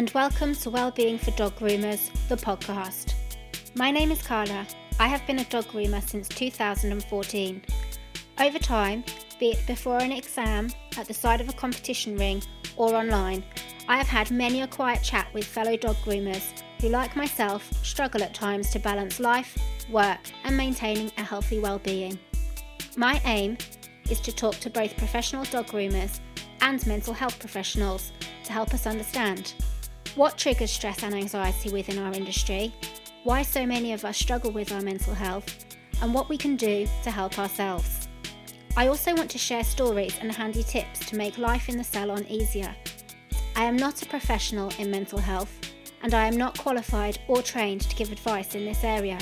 and welcome to Wellbeing for Dog Groomers, the podcast. My name is Carla. I have been a dog groomer since 2014. Over time, be it before an exam, at the side of a competition ring, or online, I have had many a quiet chat with fellow dog groomers who, like myself, struggle at times to balance life, work, and maintaining a healthy well-being. My aim is to talk to both professional dog groomers and mental health professionals to help us understand what triggers stress and anxiety within our industry, why so many of us struggle with our mental health, and what we can do to help ourselves. I also want to share stories and handy tips to make life in the salon easier. I am not a professional in mental health, and I am not qualified or trained to give advice in this area.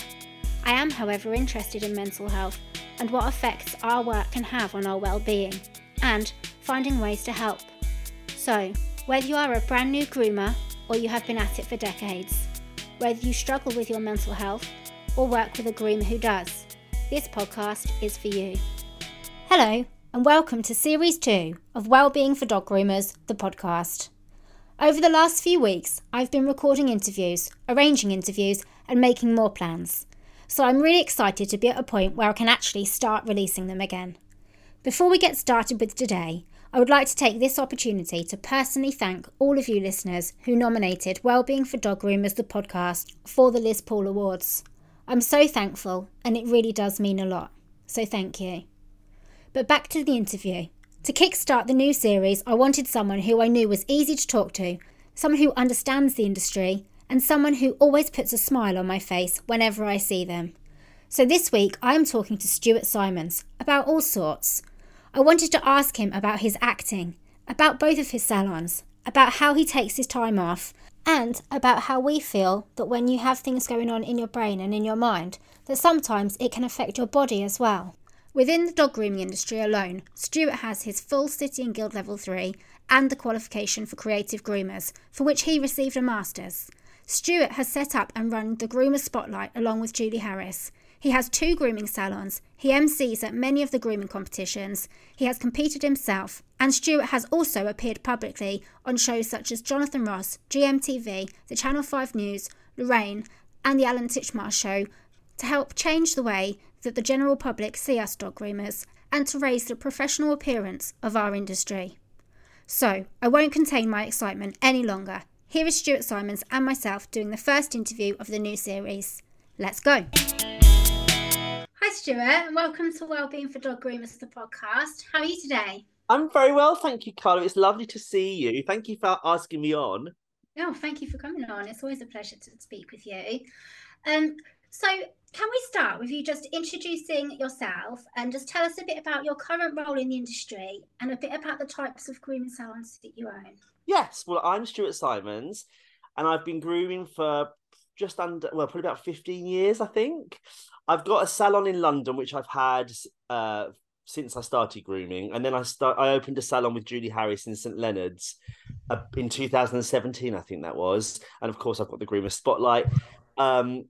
I am, however, interested in mental health and what effects our work can have on our well-being, and finding ways to help. So, whether you are a brand new groomer or you have been at it for decades, whether you struggle with your mental health or work with a groomer who does, this podcast is for you. Hello, and welcome to Series 2 of Wellbeing for Dog Groomers, the podcast. Over the last few weeks, I've been recording interviews, arranging interviews, and making more plans. So I'm really excited to be at a point where I can actually start releasing them again. Before we get started with today, I would like to take this opportunity to personally thank all of you listeners who nominated Wellbeing for Dog Room as the podcast for the Liz Paul Awards. I'm so thankful and it really does mean a lot. So thank you. But back to the interview. To kickstart the new series, I wanted someone who I knew was easy to talk to, someone who understands the industry, and someone who always puts a smile on my face whenever I see them. So this week I am talking to Stuart Simons about all sorts I wanted to ask him about his acting, about both of his salons, about how he takes his time off, and about how we feel that when you have things going on in your brain and in your mind, that sometimes it can affect your body as well. Within the dog grooming industry alone, Stuart has his full City and Guild Level 3 and the qualification for creative groomers, for which he received a master's. Stuart has set up and run the Groomer Spotlight along with Julie Harris. He has two grooming salons. He MCs at many of the grooming competitions. He has competed himself, and Stuart has also appeared publicly on shows such as Jonathan Ross, GMTV, the Channel 5 News, Lorraine, and the Alan Titchmarsh Show to help change the way that the general public see us dog groomers and to raise the professional appearance of our industry. So, I won't contain my excitement any longer. Here is Stuart Simons and myself doing the first interview of the new series. Let's go! Hi, Stuart, and welcome to Wellbeing for Dog Groomers, the podcast. How are you today? I'm very well, thank you, Carla. It's lovely to see you. Thank you for asking me on. Oh, thank you for coming on. It's always a pleasure to speak with you. Um, so, can we start with you just introducing yourself and just tell us a bit about your current role in the industry and a bit about the types of grooming salons that you own? Yes, well, I'm Stuart Simons, and I've been grooming for just under well probably about 15 years i think i've got a salon in london which i've had uh, since i started grooming and then i start i opened a salon with julie harris in st leonard's uh, in 2017 i think that was and of course i've got the groomer spotlight um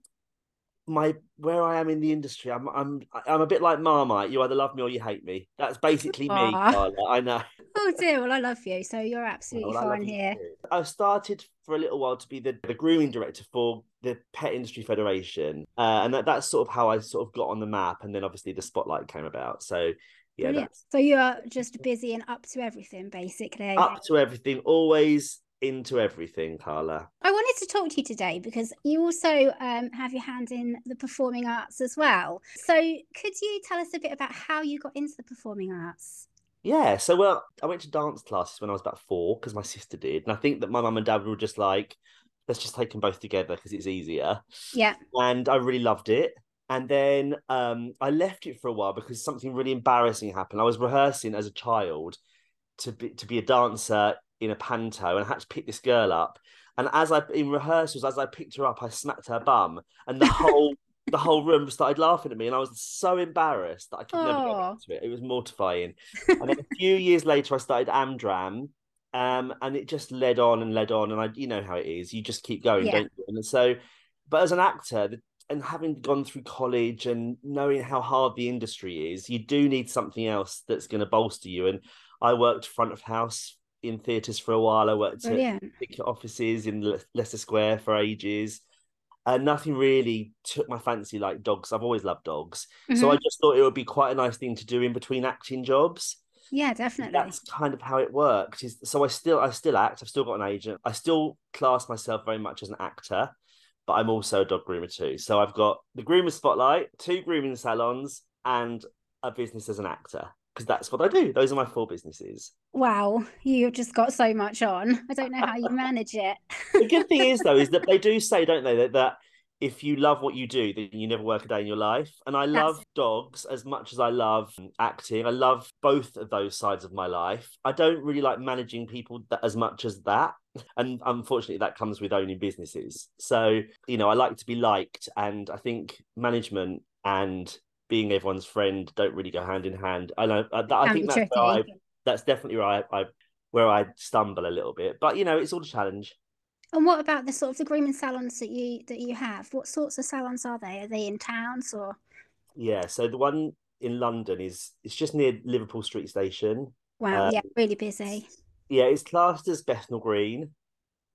my where I am in the industry, I'm I'm I'm a bit like Marmite. You either love me or you hate me. That's basically me. I know. Oh dear, well I love you, so you're absolutely well, fine here. I've started for a little while to be the, the grooming director for the Pet Industry Federation, uh, and that, that's sort of how I sort of got on the map. And then obviously the spotlight came about. So yeah, so you're just busy and up to everything, basically. Up to everything, always into everything, Carla. I wanted to talk to you today because you also um, have your hand in the performing arts as well. So, could you tell us a bit about how you got into the performing arts? Yeah, so well, I went to dance classes when I was about four because my sister did, and I think that my mum and dad were just like, "Let's just take them both together because it's easier." Yeah, and I really loved it. And then um, I left it for a while because something really embarrassing happened. I was rehearsing as a child to be to be a dancer in a panto and I had to pick this girl up. And as I in rehearsals, as I picked her up, I smacked her bum, and the whole the whole room started laughing at me, and I was so embarrassed that I could never get back to it. It was mortifying. and then a few years later, I started Amdram, um, and it just led on and led on, and I, you know how it is, you just keep going, yeah. don't you? And so, but as an actor, the, and having gone through college and knowing how hard the industry is, you do need something else that's going to bolster you. And I worked front of house in theatres for a while. I worked Brilliant. at ticket offices in Le- Leicester Square for ages. And nothing really took my fancy like dogs. I've always loved dogs. So I just thought it would be quite a nice thing to do in between acting jobs. Yeah, definitely. That's kind of how it worked. Is so I still I still act. I've still got an agent. I still class myself very much as an actor, but I'm also a dog groomer too. So I've got the groomer spotlight, two grooming salons, and a business as an actor because that's what I do. Those are my four businesses. Wow, you've just got so much on. I don't know how you manage it. The good thing is though is that they do say, don't they, that, that if you love what you do, then you never work a day in your life. And I That's- love dogs as much as I love acting. I love both of those sides of my life. I don't really like managing people that, as much as that. And unfortunately, that comes with owning businesses. So, you know, I like to be liked. And I think management and being everyone's friend don't really go hand in hand. I know, uh, I, I think that's where I, that's definitely where I, I where I stumble a little bit. But you know, it's all a challenge. And what about the sort of the grooming salons that you that you have? What sorts of salons are they? Are they in towns or? Yeah, so the one in London is it's just near Liverpool Street Station. Wow, Um, yeah, really busy. Yeah, it's classed as Bethnal Green,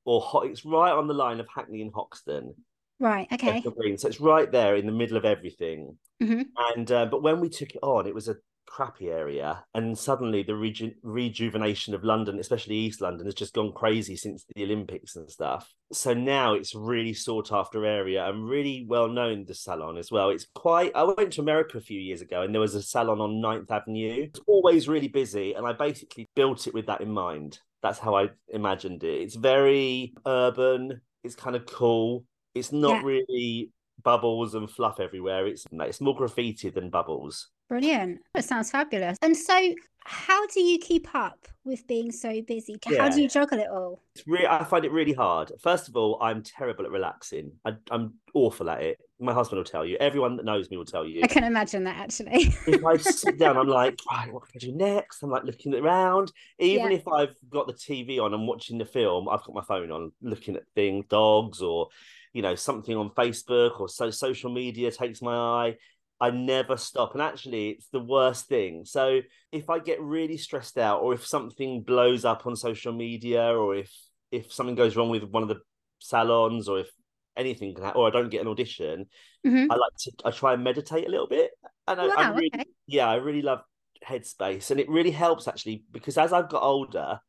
or Ho- it's right on the line of Hackney and Hoxton. Right, okay. Bethnal Green, so it's right there in the middle of everything. Mhm. And uh, but when we took it on, it was a crappy area, and suddenly the reju- rejuvenation of London, especially East London, has just gone crazy since the Olympics and stuff. So now it's really sought after area and really well known. The salon as well. It's quite. I went to America a few years ago, and there was a salon on 9th Avenue. It's always really busy, and I basically built it with that in mind. That's how I imagined it. It's very urban. It's kind of cool. It's not Yeah. really bubbles and fluff everywhere. It's it's more graffiti than bubbles. Brilliant. That sounds fabulous. And so, how do you keep up with being so busy? How Yeah. do you juggle it all? It's really I find it really hard. First of all, I'm terrible at relaxing. I, I'm awful at it. My husband will tell you. Everyone that knows me will tell you. I can imagine that actually. if I sit down, I'm like, right, what can I do next? I'm like looking around. Even Yeah. if I've got the TV on and watching the film, I've got my phone on, looking at things, dogs, or you know, something on Facebook or so social media takes my eye. I never stop. And actually, it's the worst thing. So if I get really stressed out, or if something blows up on social media, or if if something goes wrong with one of the salons, or if anything can happen, or I don't get an audition, Mhm. I like to I try and meditate a little bit. And I, I Wow, really, okay. yeah, I really love headspace. And it really helps actually because as I've got older,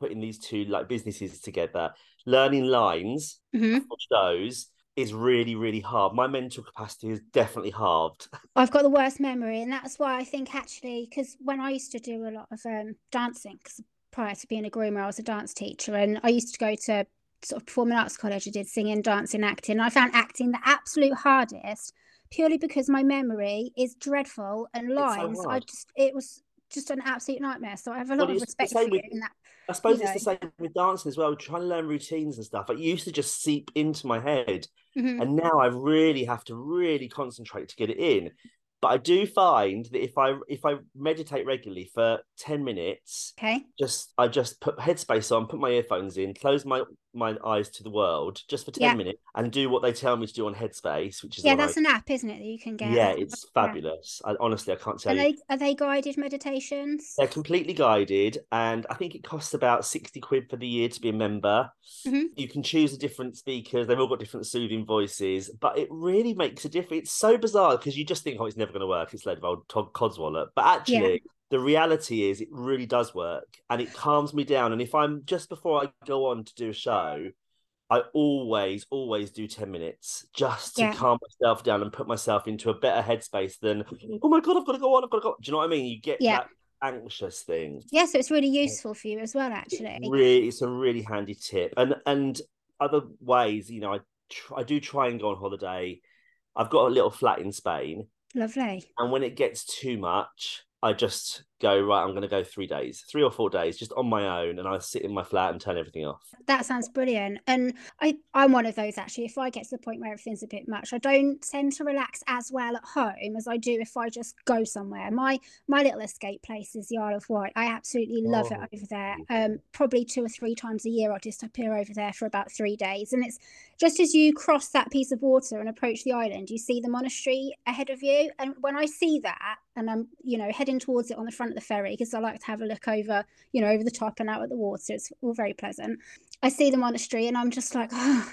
putting these two like businesses together, learning lines Mhm. for shows is really, really hard. My mental capacity is definitely halved. I've got the worst memory, and that's why I think actually, because when I used to do a lot of um, dancing, because prior to being a groomer, I was a dance teacher, and I used to go to sort of performing arts college. I did singing, dancing, acting. And I found acting the absolute hardest, purely because my memory is dreadful and so. I just it was just an absolute nightmare. So I have a Well, lot of respect for you with- in that. I suppose it's the same with dancing as well, trying to learn routines and stuff. It used to just seep into my head. Mhm. and now I really have to really concentrate to get it in. But I do find that if I if I meditate regularly for 10 minutes, Okay. just I just put headspace on, put my earphones in, close my my eyes to the world just for 10 Yeah. minutes and do what they tell me to do on headspace, which is Yeah, that's I, an app, isn't it, that you can get? yeah, it's yeah. fabulous. I, honestly, I can't tell Are you. they are they guided meditations? They're completely guided, and I think it costs about 60 quid for the year to be a member. Mhm. You can choose the different speakers, they've all got different soothing voices, but it really makes a difference. It's so bizarre because you just think, oh, it's never going to work. It's load of old Todd Codswallop. But actually, the reality is it really does work and it calms me down. And if I'm just before I go on to do a show, I always, always do 10 minutes just to Yeah. calm myself down and put myself into a better headspace than, mm-hmm. oh my God, I've got to go on, I've got to go. Do you know what I mean? You get Yeah. that anxious thing. Yeah, so it's really useful for you as well, actually. Really, it's a really handy tip. And and other ways, you know, I tr- I do try and go on holiday. I've got a little flat in Spain, Lovely. and when it gets too much, I just go right. I'm going to go three days, three or four days, just on my own, and I sit in my flat and turn everything off. That sounds brilliant. And I, I'm one of those actually. If I get to the point where everything's a bit much, I don't tend to relax as well at home as I do if I just go somewhere. My my little escape place is the Isle of Wight. I absolutely love Oh, it over there. Um, probably two or three times a year, I'll disappear over there for about three days. And it's just as you cross that piece of water and approach the island, you see the monastery ahead of you. And when I see that, and I'm you know heading towards it on the front down at the ferry because I like to have a look over, you know, over the top and out at the water. It's all very pleasant. I see the monastery and I'm just like, oh,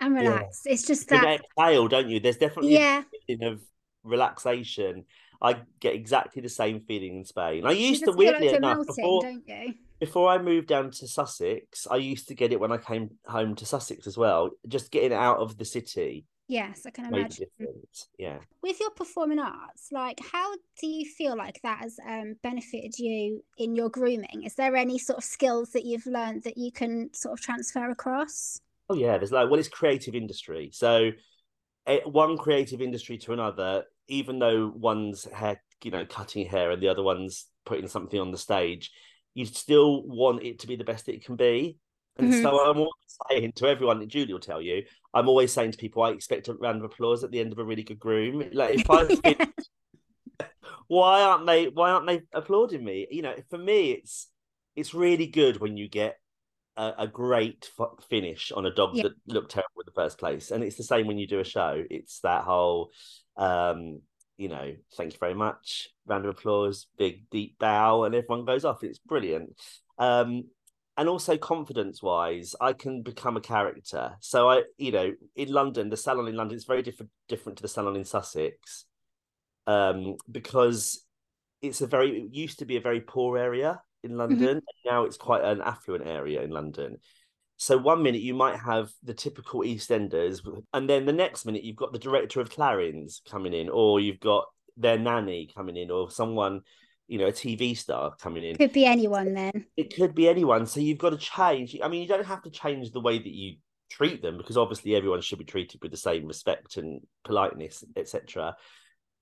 I'm relaxed. Yeah. It's just that. You don't you? There's definitely yeah. a feeling of relaxation. I get exactly the same feeling in Spain. I used to weirdly like enough melting, before, before I moved down to Sussex, I used to get it when I came home to Sussex as well. Just getting out of the city Yes, I can imagine. Yeah. With your performing arts, like how do you feel like that has um, benefited you in your grooming? Is there any sort of skills that you've learned that you can sort of transfer across? Oh yeah, there's like well, it's creative industry. So it, one creative industry to another, even though one's hair, you know, cutting hair and the other one's putting something on the stage, you still want it to be the best it can be. And mm-hmm. so I'm always saying to everyone, that Julie will tell you, I'm always saying to people, I expect a round of applause at the end of a really good groom. Like if I why aren't they why aren't they applauding me? You know, for me it's it's really good when you get a, a great f- finish on a dog yeah. that looked terrible in the first place. And it's the same when you do a show. It's that whole um you know, thank you very much, round of applause, big deep bow, and everyone goes off. It's brilliant. Um, and also confidence wise i can become a character so i you know in london the salon in london is very different different to the salon in sussex um because it's a very it used to be a very poor area in mm-hmm. london mm-hmm. now it's quite an affluent area in london so one minute you might have the typical EastEnders, and then the next minute you've got the director of Clarins coming in, or you've got their nanny coming in, or someone you know a TV star coming in. Could be anyone then. It could be anyone. So you've got to change. I mean, you don't have to change the way that you treat them because obviously everyone should be treated with the same respect and politeness, etc.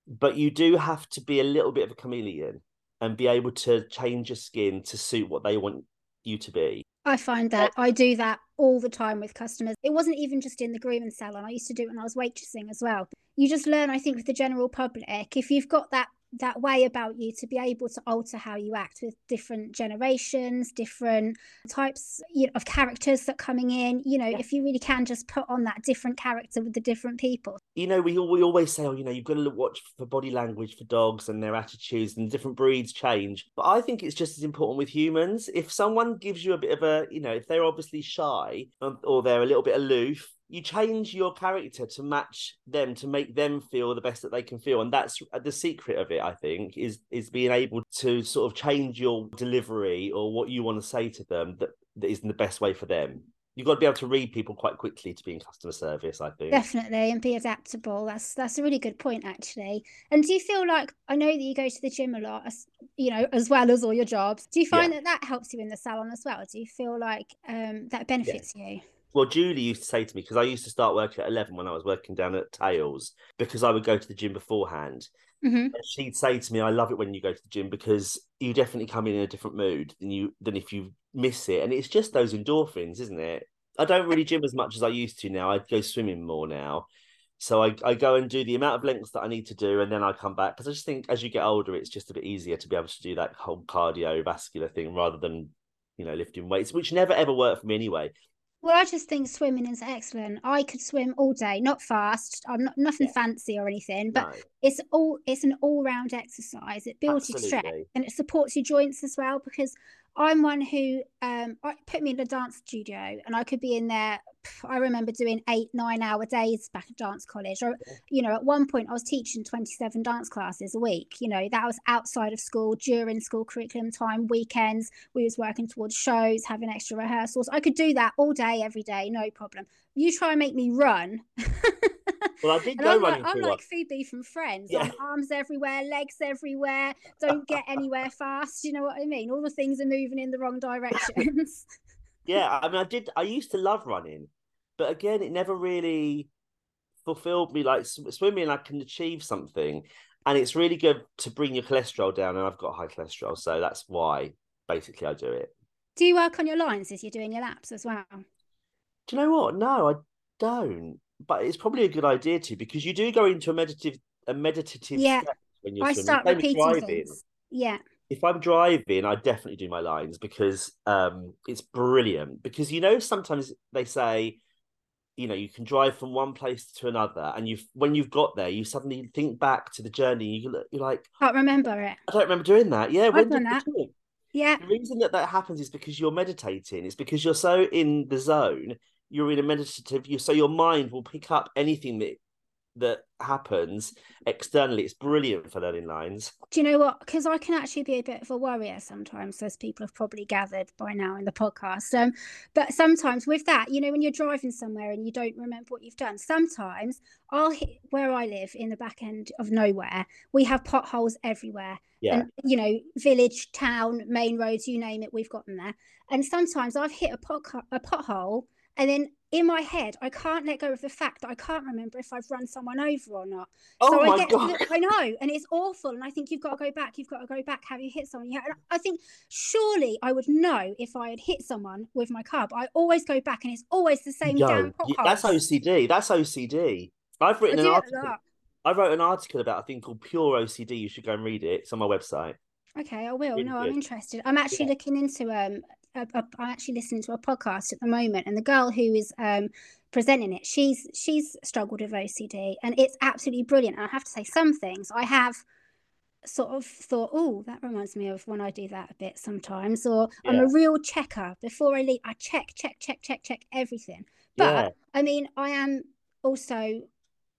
But you do have to be a little bit of a chameleon and be able to change your skin to suit what they want you to be. I find that I do that all the time with customers. It wasn't even just in the grooming salon. I used to do it when I was waitressing as well. You just learn, I think, with the general public, if you've got that that way about you to be able to alter how you act with different generations different types you know, of characters that coming in you know yeah. if you really can just put on that different character with the different people. You know we, we always say oh you know you've got to watch for body language for dogs and their attitudes and different breeds change. But i think it's just as important with humans. If someone gives you a bit of a you know if they're obviously shy um, or they're a little bit aloof you change your character to match them to make them feel the best that they can feel. And that's the secret of it i think is is being able to sort of change your delivery or what you want to say to them that that is in the best way for them. You've got to be able to read people quite quickly to be in customer service i think. Definitely and be adaptable. That's that's a really good point actually. And do you feel like i know that you go to the gym a lot as you know as well as all your jobs. Do you find yeah. that that helps you in the salon as well? Do you feel like um that benefits yeah. you well, Julie used to say to me because I used to start working at eleven when I was working down at Tails because I would go to the gym beforehand. Mm-hmm. She'd say to me, "I love it when you go to the gym because you definitely come in in a different mood than you than if you miss it." And it's just those endorphins, isn't it? I don't really gym as much as I used to now. I go swimming more now. So I, I go and do the amount of lengths that I need to do, and then I come back because I just think as you get older, it's just a bit easier to be able to do that whole cardiovascular thing rather than you know lifting weights, which never ever worked for me anyway. Well, I just think swimming is excellent. I could swim all day, not fast. I'm not nothing yeah. fancy or anything, but no. it's all it's an all round exercise. It builds Absolutely. your strength and it supports your joints as well. Because I'm one who um put me in a dance studio and I could be in there. I remember doing eight, nine hour days back at dance college. Or, you know, at one point I was teaching 27 dance classes a week. You know, that was outside of school, during school curriculum time, weekends. We was working towards shows, having extra rehearsals. I could do that all day, every day, no problem. You try and make me run. Well, I did go I'm running. Like, I'm like Phoebe from Friends. Yeah. arms everywhere, legs everywhere. Don't get anywhere fast. You know what I mean? All the things are moving in the wrong directions. yeah, I mean, I did. I used to love running, but again, it never really fulfilled me. Like swimming, I can achieve something, and it's really good to bring your cholesterol down. And I've got high cholesterol, so that's why basically I do it. Do you work on your lines as you're doing your laps as well? Do you know what? No, I don't but it's probably a good idea to because you do go into a meditative a meditative yeah. when you're I swimming. start repeating things. Yeah. If I'm driving, I definitely do my lines because um, it's brilliant. Because you know, sometimes they say you know you can drive from one place to another and you when you've got there you suddenly think back to the journey you you're like can't remember it i don't remember doing that yeah I've done that. yeah the reason that that happens is because you're meditating it's because you're so in the zone you're in a meditative you so your mind will pick up anything that that happens externally. It's brilliant for learning lines. Do you know what? Because i can actually be a bit of a worrier sometimes as people have probably gathered by now in the podcast. Um but sometimes with that you know when you're driving somewhere and you don't remember what you've done sometimes i'll hit where i live in the back end of nowhere. We have potholes everywhere yeah. and you know village town main roads you name it we've got them there. And sometimes i've hit a pot a pothole and then in my head, I can't let go of the fact that I can't remember if I've run someone over or not. Oh so my I get, God. I know, and it's awful. And I think you've got to go back. You've got to go back. Have you hit someone? Yeah. And I think surely I would know if I had hit someone with my car. But I always go back, and it's always the same Yo, damn pothole. that's OCD. That's OCD. I've written an do it a article. I wrote an article about a thing called pure OCD. You should go and read it. It's on my website. Okay, I will. Really no, I'm interested. I'm actually Yeah. looking into um. A, a, I'm actually listening to a podcast at the moment, and the girl who is um presenting it, she's she's struggled with OCD, and it's absolutely brilliant. And I have to say, some things I have sort of thought, oh, that reminds me of when I do that a bit sometimes. Or I'm a real checker. Before I leave, I check, check, check, check, check everything. But Yeah. I mean, I am also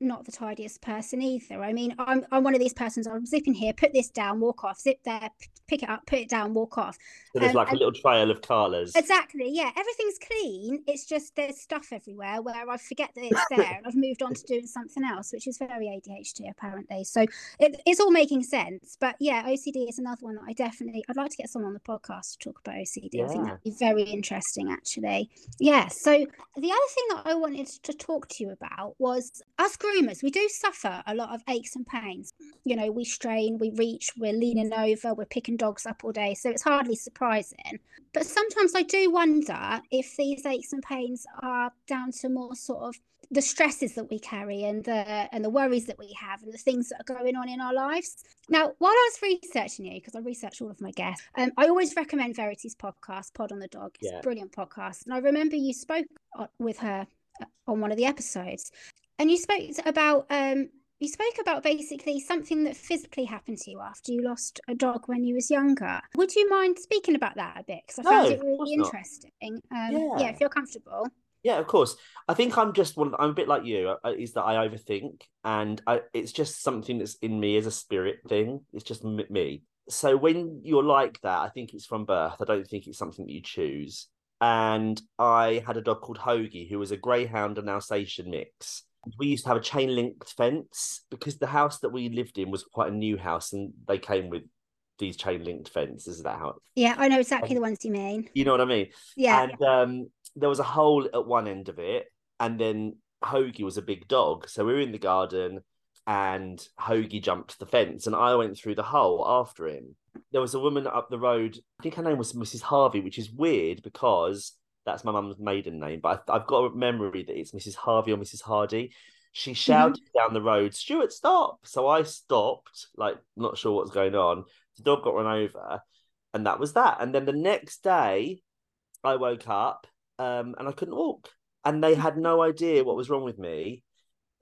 not the tidiest person either. I mean, I'm I'm one of these persons. I'll zip in here, put this down, walk off, zip there, p- pick it up, put it down, walk off. So there's Um, like a little trail of Carla's. Exactly. Yeah, everything's clean. It's just there's stuff everywhere where I forget that it's there, and I've moved on to doing something else, which is very ADHD apparently. So it, it's all making sense. But yeah, OCD is another one that I definitely I'd like to get someone on the podcast to talk about OCD. I think that'd be very interesting actually. Yeah. So the other thing that I wanted to talk to you about was us We do suffer a lot of aches and pains. You know, we strain, we reach, we're leaning over, we're picking dogs up all day. So it's hardly surprising. But sometimes I do wonder if these aches and pains are down to more sort of the stresses that we carry and the and the worries that we have and the things that are going on in our lives. Now, while I was researching you, because I research all of my guests, um, I always recommend Verity's podcast, Pod on the Dog. It's Yeah. a brilliant podcast. And I remember you spoke with her uh, on one of the episodes, and you spoke about um, you spoke about basically something that physically happened to you after you lost a dog when you was younger. Would you mind speaking about that a bit? Because I found it really interesting. Um, yeah. Yeah. if you're comfortable. Yeah, of course. I think I'm just one. I'm a bit like you. uh, Is that I overthink, and I, it's just something that's in me as a spirit thing. It's just me. So when you're like that, I think it's from birth. I don't think it's something that you choose. And I had a dog called Hoagie, who was a greyhound and Alsatian mix. We used to have a chain linked fence because the house that we lived in was quite a new house, and they came with these chain linked fences. Is that how? Yeah, I know exactly the ones you mean. You know what I mean? Yeah. and um, there was a hole at one end of it, and then Hoagie was a big dog, so we were in the garden, and Hoagie jumped the fence, and I went through the hole after him. There was a woman up the road. I think her name was Mrs. Harvey, which is weird because that's my mum's maiden name, but I, I've got a memory that it's Mrs. Harvey or Mrs. Hardy. She shouted down the road, "Stuart, stop!" So I stopped, like not sure what's going on. The dog got run over, and that was that. And then the next day, I woke up um, and I couldn't walk, and they had no idea what was wrong with me.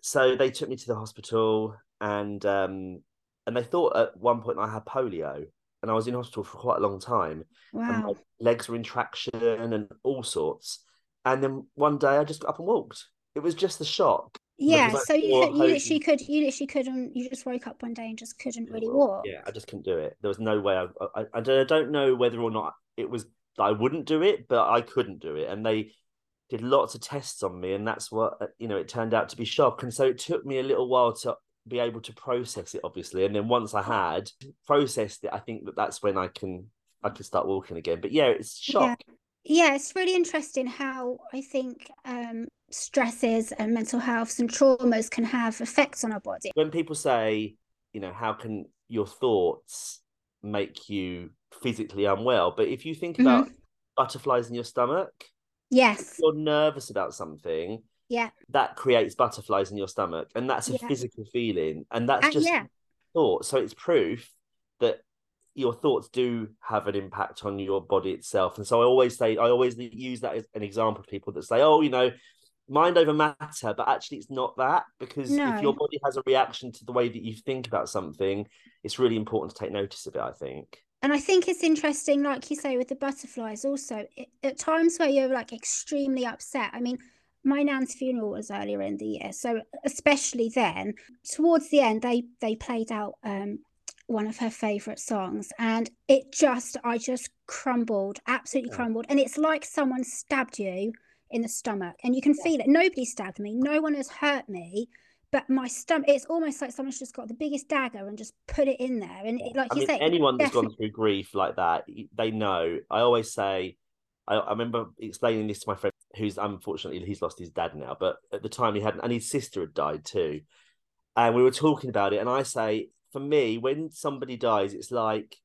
So they took me to the hospital, and um, and they thought at one point I had polio, and I was in hospital for quite a long time. And my wow. legs were in traction and all sorts. And then one day I just got up and walked. It was just the shock. Yeah, so you could, you literally could you literally couldn't you just woke up one day and just couldn't really walk. Yeah, I just couldn't do it. There was no way. I, I, I don't know whether or not it was that I wouldn't do it, but I couldn't do it. And they did lots of tests on me, and that's what you know. It turned out to be shock, and so it took me a little while to be able to process it, obviously. And then once I had processed it, I think that that's when I can I can start walking again. But yeah, it's shock. Yeah, it's really interesting how I think um, stresses and mental healths and traumas can have effects on our body. when people say, you know, how can your thoughts make you physically unwell? But if you think Mhm. about butterflies in your stomach, Yes. you're nervous about something, Yeah. that creates butterflies in your stomach. And that's a Yeah. physical feeling. And that's Uh, just yeah. thought. So it's proof that your thoughts do have an impact on your body itself. And so I always say, I always use that as an example of people that say, oh, you know, mind over matter, but actually it's not that because No. if your body has a reaction to the way that you think about something, it's really important to take notice of it. I think. And I think it's interesting, like you say, with the butterflies also, it, at times where you're like extremely upset. I mean, my nan's funeral was earlier in the year, so especially then, towards the end, they they played out um one of her favorite songs, and it just, I just crumbled, absolutely Yeah. crumbled, and it's like someone stabbed you in the stomach, and you can feel it. Nobody stabbed me, no one has hurt me. But my stomach, it's almost like someone's just got the biggest dagger and just put it in there. And it, like I you mean, say, anyone that's gone through grief like that, they know. I always say, I, I remember explaining this to my friend, who's unfortunately he's lost his dad now, but at the time he hadn't, and his sister had died too, and we were talking about it, and I say, for me, when somebody dies, it's like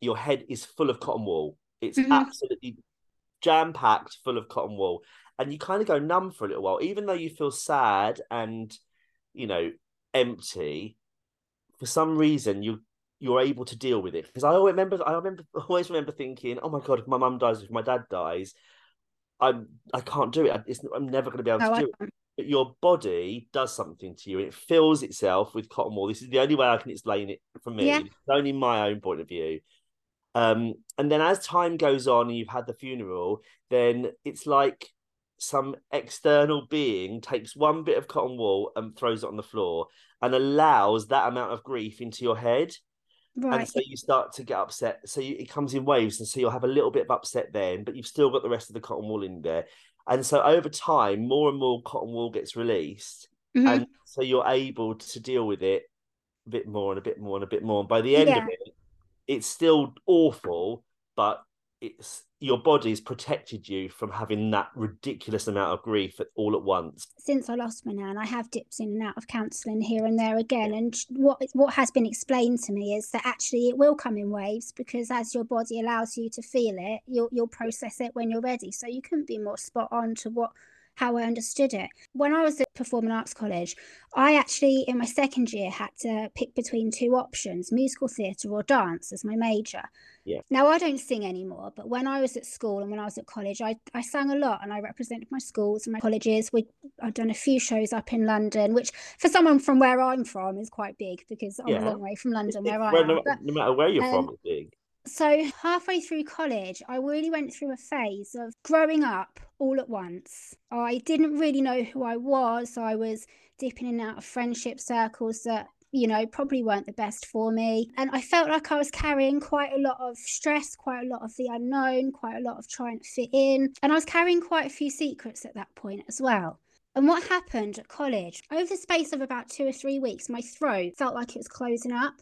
your head is full of cotton wool. It's Mhm. absolutely jam packed, full of cotton wool, and you kind of go numb for a little while, even though you feel sad and you know empty. For some reason, you you're able to deal with it because I always remember I remember always remember thinking, oh my god, if my mum dies, if my dad dies, I'm I can't do it. It's, I'm never going to be able No, to do it. But your body does something to you, and it fills itself with cotton wool. This is the only way I can explain it for me. Yeah. It's only my own point of view. Um, and then as time goes on and you've had the funeral, then it's like some external being takes one bit of cotton wool and throws it on the floor and allows that amount of grief into your head. Right. And so you start to get upset. So you, it comes in waves. And so you'll have a little bit of upset then, but you've still got the rest of the cotton wool in there. And so over time, more and more cotton wool gets released. Mhm. And so you're able to deal with it a bit more and a bit more and a bit more. And by the end Yeah. of it, it's still awful, but it's your body's protected you from having that ridiculous amount of grief at, all at once. Since I lost my nan, I have dipped in and out of counselling here and there again. And what what has been explained to me is that actually it will come in waves because as your body allows you to feel it, you'll you'll process it when you're ready. So you couldn't be more spot on to what how I understood it. When I was at Performing Arts College, I actually in my second year had to pick between two options, musical theatre or dance as my major. Yeah. Now I don't sing anymore, but when I was at school and when I was at college, I, I sang a lot and I represented my schools and my colleges. We I've done a few shows up in London, which for someone from where I'm from is quite big because I'm Yeah. a long way from London It's- where I well, am. no, But no matter where you're um, from, it's big. So halfway through college, I really went through a phase of growing up all at once. I didn't really know who I was. I was dipping in and out of friendship circles that, you know, probably weren't the best for me. And I felt like I was carrying quite a lot of stress, quite a lot of the unknown, quite a lot of trying to fit in. And I was carrying quite a few secrets at that point as well. And what happened at college, over the space of about two or three weeks, my throat felt like it was closing up.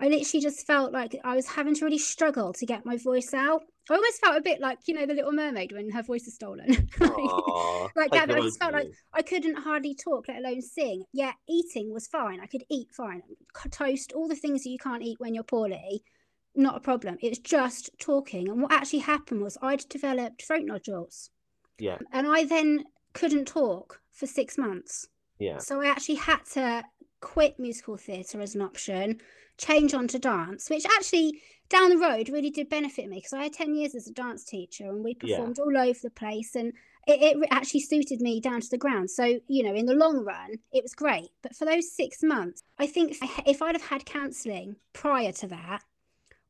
I literally just felt like I was having to really struggle to get my voice out. I almost felt a bit like, you know, the Little Mermaid when her voice is stolen. Like- Aw, like that, I just felt like. I couldn't hardly talk, let alone sing. Yeah, eating was fine. I could eat fine. Toast, all the things that you can't eat when you're poorly, not a problem. It was just talking. And what actually happened was I'd developed throat nodules. Yeah, And I then couldn't talk for six months. yeah, So I actually had to quit musical theatre as an option, change on to dance, which actually down the road really did benefit me because I had 10 years as a dance teacher and we Yeah. performed all over the place and it, it actually suited me down to the ground. So, you know, in the long run, it was great. But for those six months, I think if I'd have had counselling prior to that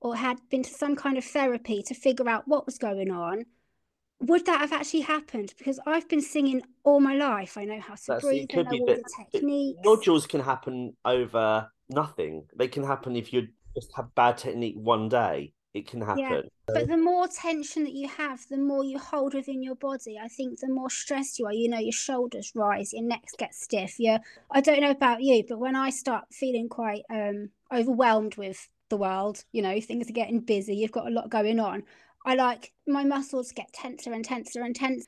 or had been to some kind of therapy to figure out what was going on, would that have actually happened? Because I've been singing all my life. I know how to That's- it breathe. I could know be, all the It- techniques. nodules can happen over nothing. They can happen if you just have bad technique one day. It can happen. Yeah. But the more tension that you have, the more you hold within your body. I think the more stressed you are, you know, your shoulders rise, your neck gets stiff. Yeah, I don't know about you, but when I start feeling quite um overwhelmed with the world, you know, things are getting busy, you've got a lot going on. I like my muscles get tenser and tenser and tense.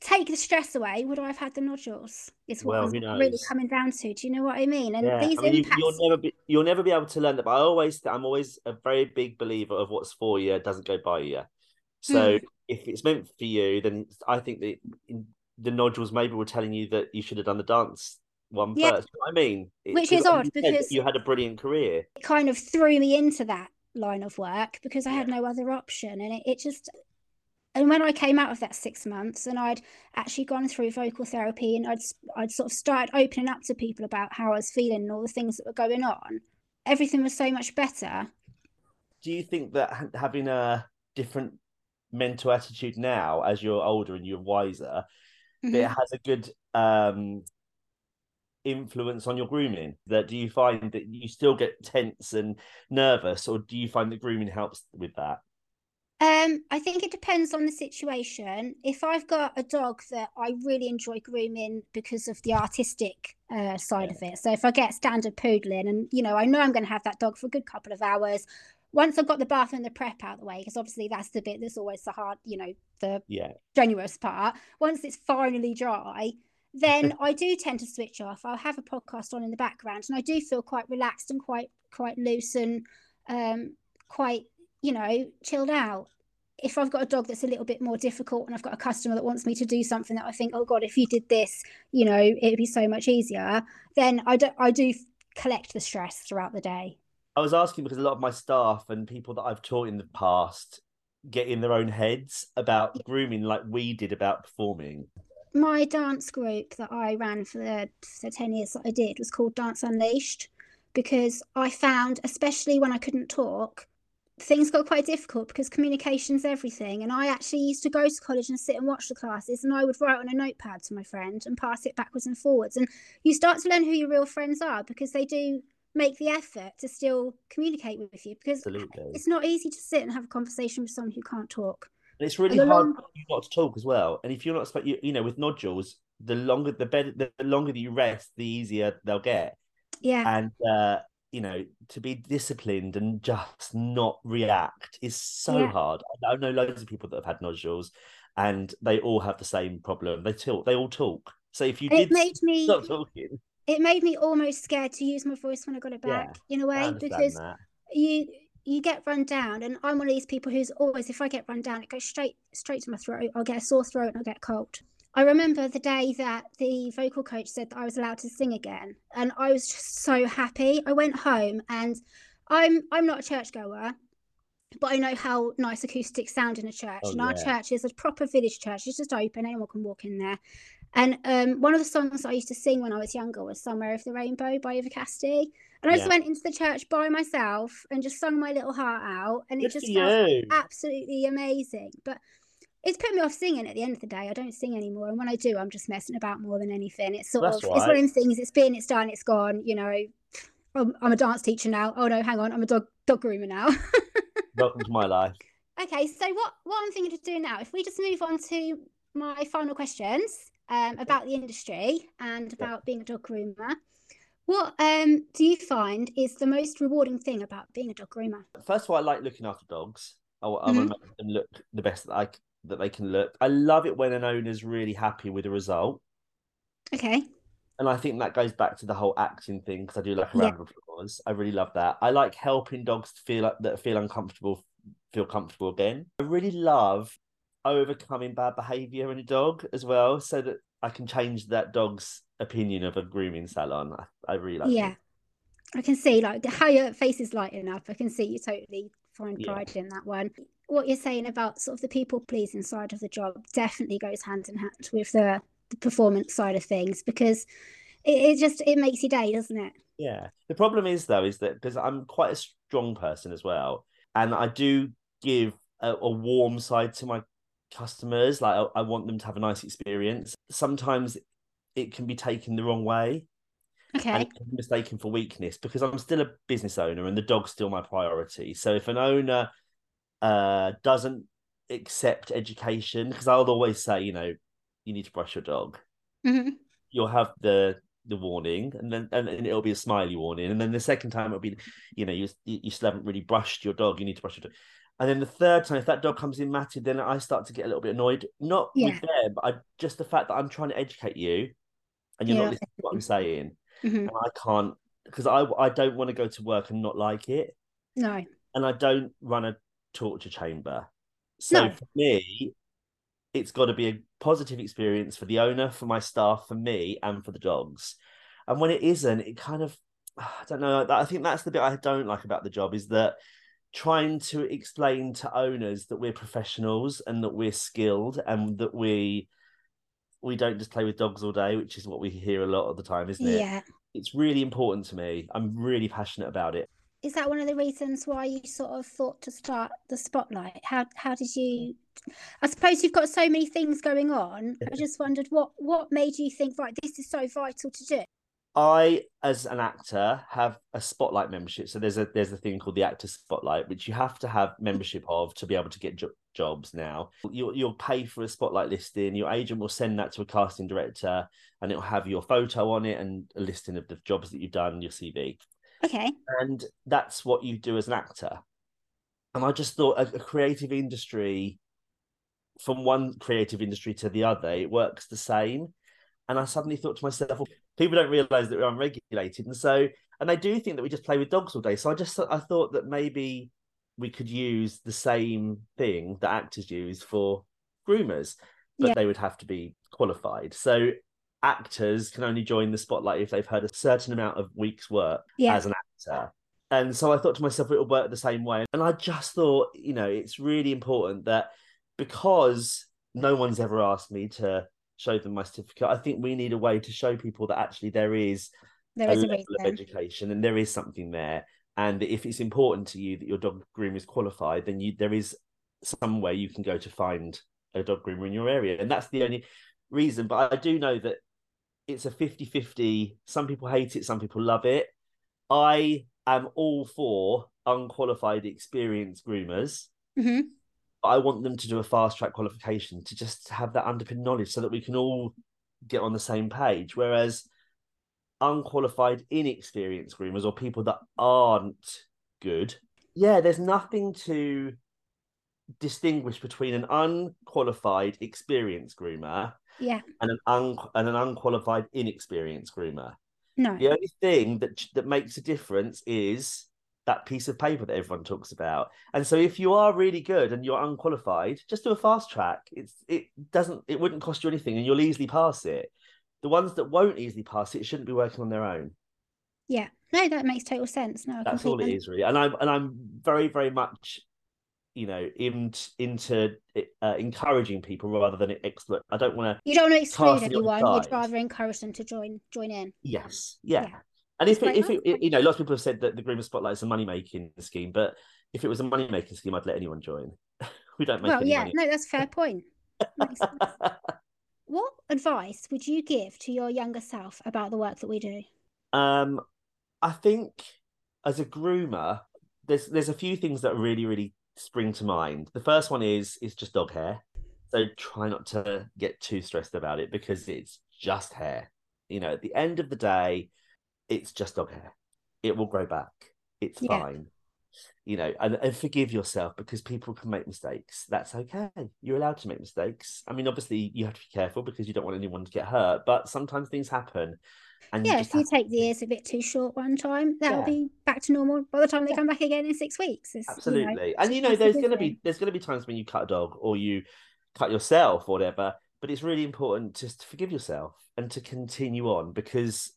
Take the stress away, would I have had the nodules? Is what Well, I'm really coming down to. Do you know what I mean? And Yeah, these I mean, you, impacts. you'll never be you'll never be able to learn that. But I always I'm always a very big believer of what's for you doesn't go by you. So Hmm. if it's meant for you, then I think that in, the nodules maybe were telling you that you should have done the dance one Yeah. first. You I mean, Which is odd because- you had a brilliant career. it kind of threw me into that line of work because I had no other option. And it, it just, and when I came out of that six months and I'd actually gone through vocal therapy and I'd I'd sort of started opening up to people about how I was feeling and all the things that were going on, everything was so much better. Do you think that having a different mental attitude now, as you're older and you're wiser, mm-hmm. it has a good um, influence on your grooming? That do you find that you still get tense and nervous, or do you find that grooming helps with that? Um, I think it depends on the situation. If I've got a dog that I really enjoy grooming because of the artistic uh, side yeah. of it, so if I get standard poodling, and you know, I know I'm going to have that dog for a good couple of hours. Once I've got the bath and the prep out of the way, because obviously that's the bit that's always the hard, you know, the yeah. strenuous part. Once it's finally dry, then I do tend to switch off. I'll have a podcast on in the background, and I do feel quite relaxed and quite quite loose and um, quite you know, chilled out. If I've got a dog that's a little bit more difficult and I've got a customer that wants me to do something that I think, oh God, if you did this, you know, it'd be so much easier, then I do, I do collect the stress throughout the day. I was asking because a lot of my staff and people that I've taught in the past get in their own heads about grooming like we did about performing. My dance group that I ran for the, for the 10 years that I did was called Dance Unleashed because I found, especially when I couldn't talk, things got quite difficult because communication's everything. And I actually used to go to college and sit and watch the classes, and I would write on a notepad to my friend and pass it backwards and forwards. And you start to learn who your real friends are because they do make the effort to still communicate with you because Absolutely. it's not easy to sit and have a conversation with someone who can't talk. And it's really hard long... not to talk as well. And if you're not, you, you know, with nodules, the longer the better, the longer that you rest, the easier they'll get. Yeah. And uh, you know, to be disciplined and just not react is so yeah. hard. I know loads of people that have had nodules and they all have the same problem. They talk, they all talk. So if you it did made me stop talking, it made me almost scared to use my voice when I got it back yeah, in a way because that. you you get run down and I'm one of these people who's always if I get run down it goes straight straight to my throat. I'll get a sore throat and I'll get cold. I remember the day that the vocal coach said that I was allowed to sing again, and I was just so happy. I went home, and I'm I'm not a churchgoer, but I know how nice acoustics sound in a church. Oh, and our church is a proper village church; it's just open; anyone can walk in there. And um, one of the songs I used to sing when I was younger was "Somewhere Over the Rainbow" by Eva Cassidy. And I just went into the church by myself and just sung my little heart out, and it just felt absolutely amazing. But it's put me off singing at the end of the day. I don't sing anymore. And when I do, I'm just messing about more than anything. It's sort That's of, right. it's one of them things, it's been, it's done, it's gone. You know, I'm, I'm a dance teacher now. Oh no, hang on, I'm a dog, dog groomer now. Welcome to my life. Okay, so what, what I'm thinking of doing now, if we just move on to my final questions um, about the industry and about yeah. being a dog groomer. What um, do you find is the most rewarding thing about being a dog groomer? First of all, I like looking after dogs. I, I mm-hmm. want to make them look the best that I that they can look. I love it when an owner's really happy with the result. Okay. And I think that goes back to the whole acting thing because I do like a round of applause. I really love that. I like helping dogs feel like that feel uncomfortable feel comfortable again. I really love overcoming bad behavior in a dog as well, so that I can change that dog's opinion of a grooming salon. I, I really like. Yeah, I can see like how your face is lighting up. I can see you totally find pride yeah. in that one what you're saying about sort of the people pleasing side of the job definitely goes hand in hand with the, the performance side of things because it, it just it makes your day doesn't it yeah the problem is though is that because i'm quite a strong person as well and i do give a, a warm side to my customers like I, I want them to have a nice experience sometimes it can be taken the wrong way Okay. And mistaken for weakness because I'm still a business owner and the dog's still my priority. So if an owner uh, doesn't accept education because I'll always say, you know, you need to brush your dog. Mm-hmm. You'll have the the warning, and then and, and, it'll be a smiley warning, and then the second time it'll be, you know, you you still haven't really brushed your dog. You need to brush your dog. And then the third time, if that dog comes in matted, then I start to get a little bit annoyed. Not yeah. with them, but I, just the fact that I'm trying to educate you, and you're yeah. not listening to what I'm saying, mm-hmm. and I can't because I I don't want to go to work and not like it. No. And I don't run a torture chamber. So no. for me, it's got to be a positive experience for the owner, for my staff, for me, and for the dogs. And when it isn't, it kind of I don't know. I think that's the bit I don't like about the job is that trying to explain to owners that we're professionals and that we're skilled and that we we don't just play with dogs all day, which is what we hear a lot of the time, isn't it? Yeah. It's really important to me. I'm really passionate about it. Is that one of the reasons why you sort of thought to start the spotlight? How how did you I suppose you've got so many things going on. I just wondered what what made you think, right, this is so vital to do. I, as an actor, have a spotlight membership. So there's a there's a thing called the actor spotlight, which you have to have membership of to be able to get jo- jobs. Now you'll you'll pay for a spotlight listing. Your agent will send that to a casting director, and it'll have your photo on it and a listing of the jobs that you've done, your CV. Okay. And that's what you do as an actor. And I just thought a, a creative industry, from one creative industry to the other, it works the same. And I suddenly thought to myself, people don't realize that we're unregulated, and so and they do think that we just play with dogs all day. So I just I thought that maybe we could use the same thing that actors use for groomers, but Yeah. they would have to be qualified. So actors can only join the spotlight if they've heard a certain amount of weeks' work Yeah. as an actor. And so I thought to myself, it'll work the same way. And I just thought, you know, it's really important that because no one's ever asked me to show them my certificate, I think we need a way to show people that actually there is There a is a level of education and there is something there. And if it's important to you that your dog groomer is qualified, then you there is some way you can go to find a dog groomer in your area. And that's the only reason. But I do know that it's a 50-50. Some people hate it, some people love it. I am all for unqualified experienced groomers. hmm I want them to do a fast track qualification to just have that underpin knowledge so that we can all get on the same page. Whereas unqualified, inexperienced groomers or people that aren't good, yeah, there's nothing to distinguish between an unqualified, experienced groomer Yeah. and an un- and an unqualified, inexperienced groomer. No. The only thing that that makes a difference is that piece of paper that everyone talks about. And so if you are really good and you're unqualified, just do a fast track. It's it doesn't it wouldn't cost you anything and you'll easily pass it. The ones that won't easily pass it shouldn't be working on their own. Yeah. No, that makes total sense. No, I That's all it is really. And I'm and I'm very very much you know in, into uh, encouraging people rather than exploit. I don't want to You don't want to exclude anyone. You'd rather encourage them to join join in. Yes, yeah. Yeah. And if it, if it, you know, lots of people have said that the Groomer Spotlight is a money making scheme, but if it was a money making scheme, I'd let anyone join. we don't make Well, yeah, money. no, that's a fair point. What advice would you give to your younger self about the work that we do? um, I think as a groomer, there's there's a few things that really really spring to mind. The first one is is just dog hair. So try not to get too stressed about it because it's just hair. You know, at the end of the day, it's just dog hair. It will grow back. It's Yeah. fine. You know, and, and forgive yourself because people can make mistakes. That's okay. You're allowed to make mistakes. I mean, obviously, you have to be careful because you don't want anyone to get hurt, but sometimes things happen. And Yeah, just if you to take the ears a bit too short one time, that'll Yeah. be back to normal by the time they Yeah. come back again in six weeks. It's, you know, Absolutely. and you know, there's gonna thing. be there's gonna be times when you cut a dog or you cut yourself or whatever, but it's really important just to forgive yourself and to continue on because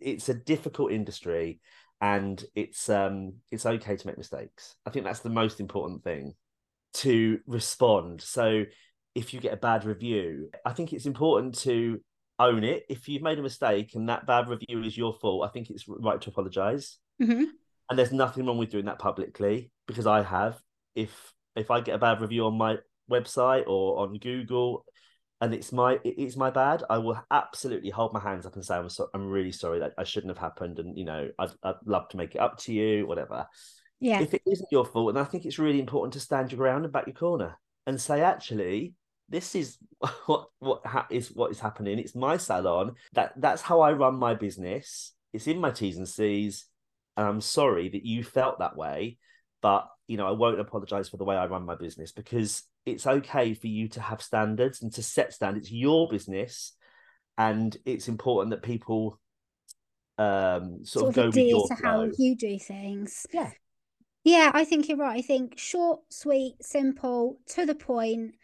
it's a difficult industry and it's um it's okay to make mistakes. I think that's the most important thing to respond. So if you get a bad review, I think it's important to own it. If you've made a mistake and that bad review is your fault, I think it's right to apologize Mhm. and there's nothing wrong with doing that publicly because I have. If if I get a bad review on my website or on Google, and it's my it's my bad, I will absolutely hold my hands up and say I'm so, I'm really sorry that I shouldn't have happened, and you know I'd I'd love to make it up to you, whatever. Yeah, If it isn't your fault, and I think it's really important to stand your ground and back your corner and say actually. This is what what ha- is what is happening. It's my salon. That that's how I run my business. It's in my T's and C's and I'm sorry that you felt that way, but you know, I won't apologize for the way I run my business because it's okay for you to have standards and to set standards. Your business, and it's important that people um sort, sort of go of with your to how you do things. Yeah. Yeah, I think you're right. I think short, sweet, simple, to the point,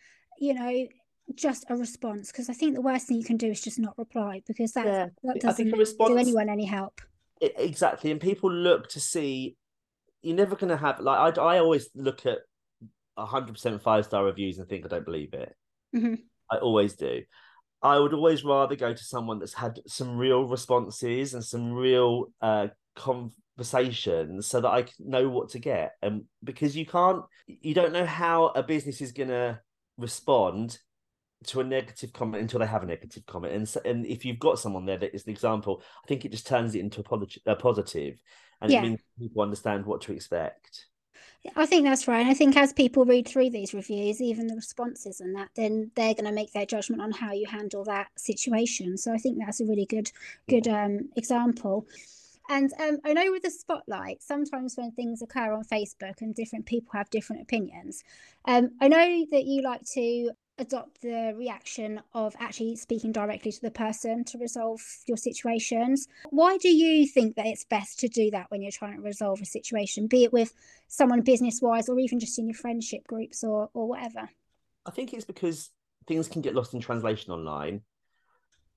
you know, just a response. Because I think the worst thing you can do is just not reply because that, Yeah, that doesn't a do anyone any help. I- exactly, and people look to see, you're never going to have like I, I always look at 100% five star reviews and think I don't believe it. Mm-hmm. I always do. I would always rather go to someone that's had some real responses and some real uh, conversations so that I know what to get. And because you can't, you don't know how a business is going to respond to a negative comment until they have a negative comment. And so, and if you've got someone there that is an example, I think it just turns it into a, polit- a positive, and Yeah. it means people understand what to expect. I think that's right. And I think as people read through these reviews, even the responses and that, then they're going to make their judgment on how you handle that situation. So I think that's a really good, good um, example. And um, I know with the spotlight, sometimes when things occur on Facebook and different people have different opinions, um, I know that you like to adopt the reaction of actually speaking directly to the person to resolve your situations. Why do you think that it's best to do that when you're trying to resolve a situation, be it with someone business wise or even just in your friendship groups or or whatever? I think it's because things can get lost in translation online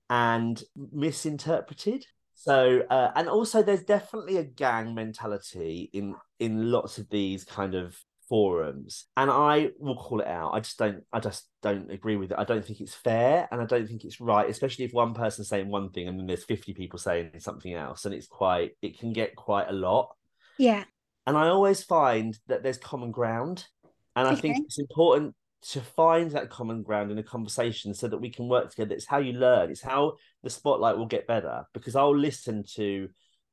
and misinterpreted. So, uh, and also there's definitely a gang mentality in in lots of these kind of forums, and I will call it out. I just don't, I just don't agree with it. I don't think it's fair, and I don't think it's right, especially if one person's saying one thing and then there's fifty people saying something else, and it's quite, it can get quite a lot. Yeah. And I always find that there's common ground. And I Okay. think it's important to find that common ground in a conversation so that we can work together. It's how you learn, it's how the spotlight will get better. Because I'll listen to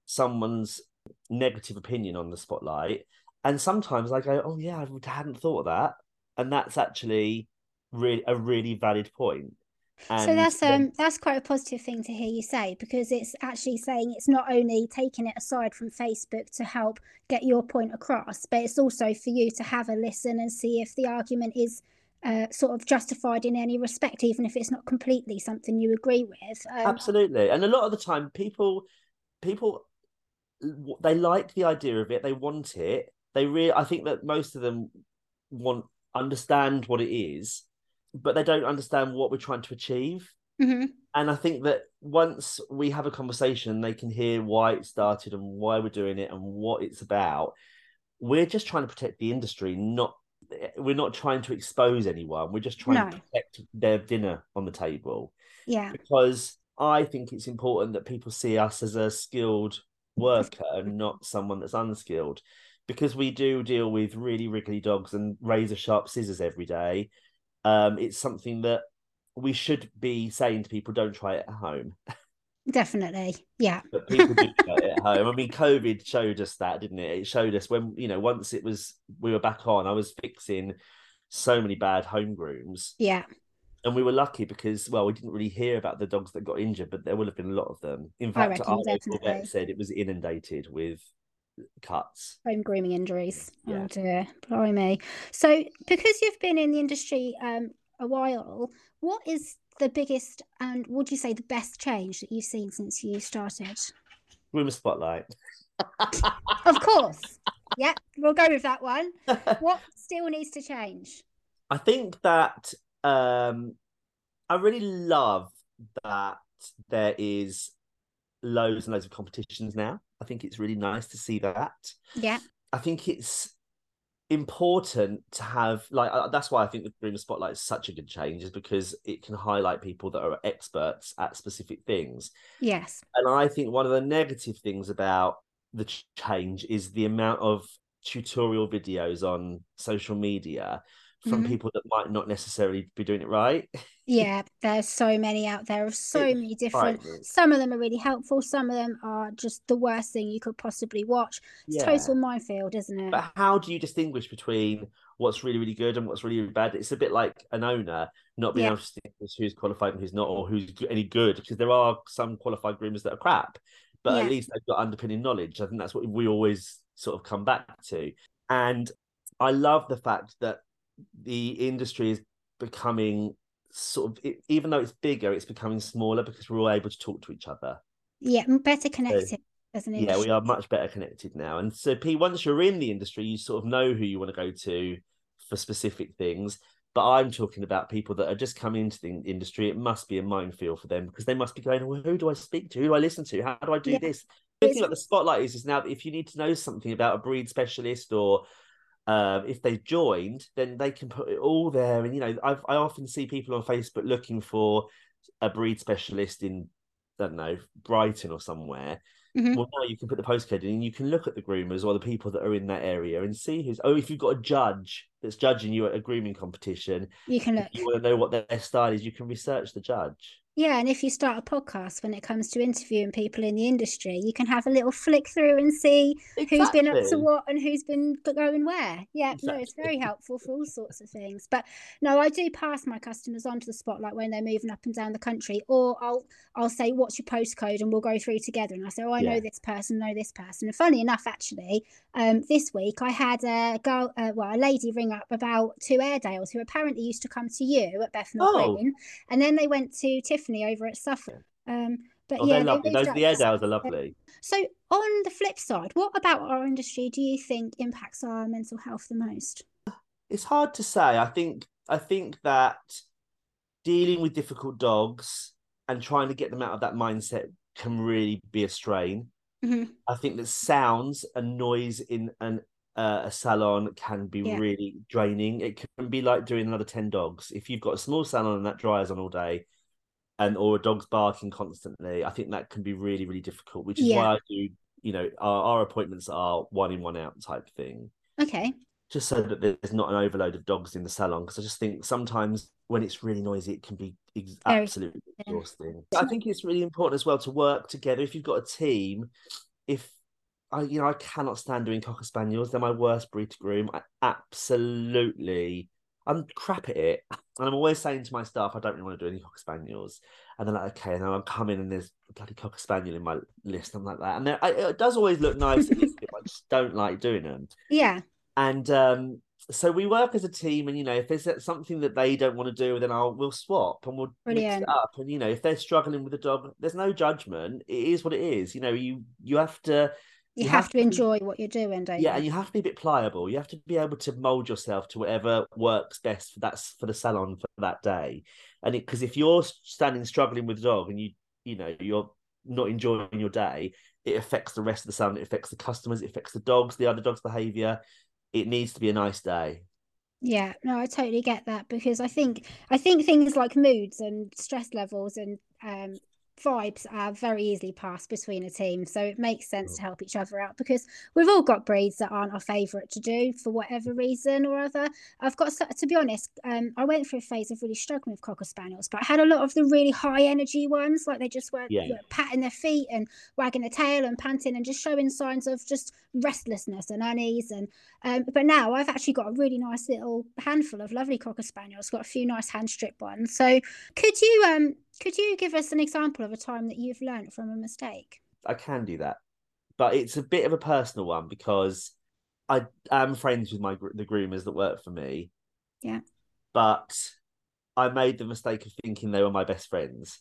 someone's negative opinion on the spotlight. And sometimes I go, oh, yeah, I hadn't thought of that. And that's actually really a really valid point. And so that's then- um that's quite a positive thing to hear you say because it's actually saying it's not only taking it aside from Facebook to help get your point across, but it's also for you to have a listen and see if the argument is uh, sort of justified in any respect, even if it's not completely something you agree with. Um, absolutely and a lot of the time people people they like the idea of it they want it they really i think that most of them want understand what it is but they don't understand what we're trying to achieve mhm. and i think that once we have a conversation they can hear why it started and why we're doing it and what it's about we're just trying to protect the industry not we're not trying to expose anyone we're just trying to protect their dinner on the table Yeah. because I think it's important that people see us as a skilled worker and not someone that's unskilled. Because we do deal with really wriggly dogs and razor sharp scissors every day. Um, it's something that we should be saying to people, don't try it at home. Definitely. Yeah. But people do try it at home. I mean, COVID showed us that, didn't it? It showed us when, you know, once it was we were back on, I was fixing so many bad home grooms. Yeah. and we were lucky because well we didn't really hear about the dogs that got injured but there will have been a lot of them in fact our vet said it was inundated with cuts home grooming injuries. Yeah. Oh dear, blimey. So, because you've been in the industry um, a while, what is the biggest and would you say the best change that you've seen since you started? Groomer Spotlight Of course. yeah, we'll go with that one. What still needs to change? i think that um i really love that there is loads and loads of competitions now i think it's really nice to see that Yeah, I think it's important to have like uh, that's why I think the Groomer Spotlight is such a good change is because it can highlight people that are experts at specific things. yes, And I think one of the negative things about the ch- change is the amount of tutorial videos on social media from Mhm. people that might not necessarily be doing it right. yeah. There's so many out there of so It's many different. frightening. Some of them are really helpful. Some of them are just the worst thing you could possibly watch. It's Yeah. total minefield, isn't it? But how do you distinguish between what's really, really good and what's really, really bad? It's a bit like an owner not being Yeah. able to distinguish who's qualified and who's not, or who's any good, because there are some qualified groomers that are crap, but Yeah. at least they've got underpinning knowledge. I think that's what we always sort of come back to. And I love the fact that the industry is becoming sort of, e- even though it's bigger, it's becoming smaller because we're all able to talk to each other. Yeah, better connected as an Yeah, we are much better connected now. And so, P, once you're in the industry, you sort of know who you want to go to for specific things. But I'm talking about people that are just coming into the industry. It must be a minefield for them because they must be going, well, who do I speak to? Who do I listen to? How do I do Yeah. this? The thing about the spotlight is, is now if you need to know something about a breed specialist or um, if they've joined, then they can put it all there. And you know, I've, I often see people on Facebook looking for a breed specialist in, I don't know, Brighton or somewhere. Mm-hmm. Well, now you can put the postcode in and you can look at the groomers or the people that are in that area and see who's. Oh, if you've got a judge that's judging you at a grooming competition, you can look. you want to know what their style is, you can research the judge. Yeah, and if you start a podcast when it comes to interviewing people in the industry, you can have a little flick through and see exactly. who's been up to what and who's been going where. Yeah, exactly. no, it's very helpful for all sorts of things. But no, I do pass my customers onto the spotlight when they're moving up and down the country, or I'll I'll say, "What's your postcode?" and we'll go through together. And I say, "Oh, I yeah. know this person, know this person." And funny enough, actually, um, this week I had a girl, uh, well, a lady ring up about two Airedales who apparently used to come to you at Bethnal oh. Green, and then they went to Tiffany over at Suffolk. Um, but oh, yeah, lovely. Those the Airedales are lovely. So on the flip side, what about our industry do you think impacts our mental health the most? It's hard to say. I think I think that dealing with difficult dogs and trying to get them out of that mindset can really be a strain. Mm-hmm. I think that sounds and noise in an uh, a salon can be yeah. really draining. It can be like doing another 10 dogs. If you've got a small salon and that dries on all day and or a dog's barking constantly, I think that can be really, really difficult, which is yeah. why I do, you know, our, our appointments are one in, one out type thing. Okay. Just so that there's not an overload of dogs in the salon. Because I just think sometimes when it's really noisy, it can be ex- absolutely exhausting. I think it's really important as well to work together. If you've got a team, if I, you know, I cannot stand doing cocker spaniels. They're my worst breed to groom. I absolutely, I'm crap at it, and I'm always saying to my staff, I don't really want to do any cocker spaniels. And they're like, okay, and I'm coming and there's a bloody cocker spaniel in my list. I'm like that, and it does always look nice. I just don't like doing them. Yeah. And um, so we work as a team, and you know, if there's something that they don't want to do, then I'll we'll swap and we'll Brilliant. mix it up. And you know, if they're struggling with the dog, there's no judgment. It is what it is. You know, you you have to you, you have, have, to enjoy what you're doing, don't yeah, you? and you have to be a bit pliable. You have to be able to mold yourself to whatever works best for that for the salon for that day. And because if you're standing struggling with the dog and you you know you're not enjoying your day, it affects the rest of the salon. It affects the customers. It affects the dogs, the other dogs' behaviour. It needs to be a nice day. Yeah, no, I totally get that because I think I think things like moods and stress levels and um, vibes are very easily passed between a team. So it makes sense to help each other out because we've all got breeds that aren't our favourite to do for whatever reason or other. I've got to be honest, um, I went through a phase of really struggling with cocker spaniels, but I had a lot of the really high energy ones, like they just were yeah. patting their feet and wagging their tail and panting and just showing signs of just restlessness and unease. And um, but now I've actually got a really nice little handful of lovely cocker spaniels. Got a few nice hand strip ones. So could you um could you give us an example of a time that you've learned from a mistake? I can do that, but it's a bit of a personal one because I am friends with my the groomers that work for me. Yeah. But I made the mistake of thinking they were my best friends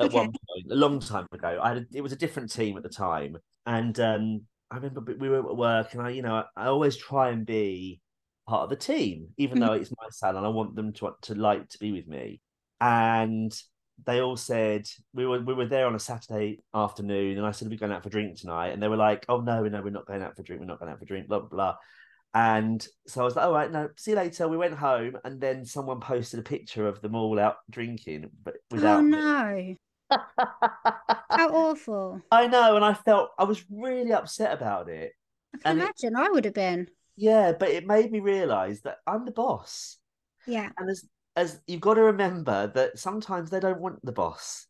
at okay. one point, a long time ago. I had a, it was a different team at the time, and um, I remember we were at work, and I, you know, I always try and be part of the team, even mm-hmm. though it's my salon. I want them to to like to be with me, and they all said we were we were there on a Saturday afternoon, and I said we're going out for drink tonight, and they were like, "Oh no, no, we're not going out for drink. We're not going out for drink." Blah blah. blah. And so I was like, "All right, no, see you later." We went home, and then someone posted a picture of them all out drinking, but without. Oh no! How awful! I know, and I felt I was really upset about it. I can and imagine it, I would have been. Yeah, but it made me realise that I'm the boss. Yeah. And as as you've got to remember that sometimes they don't want the boss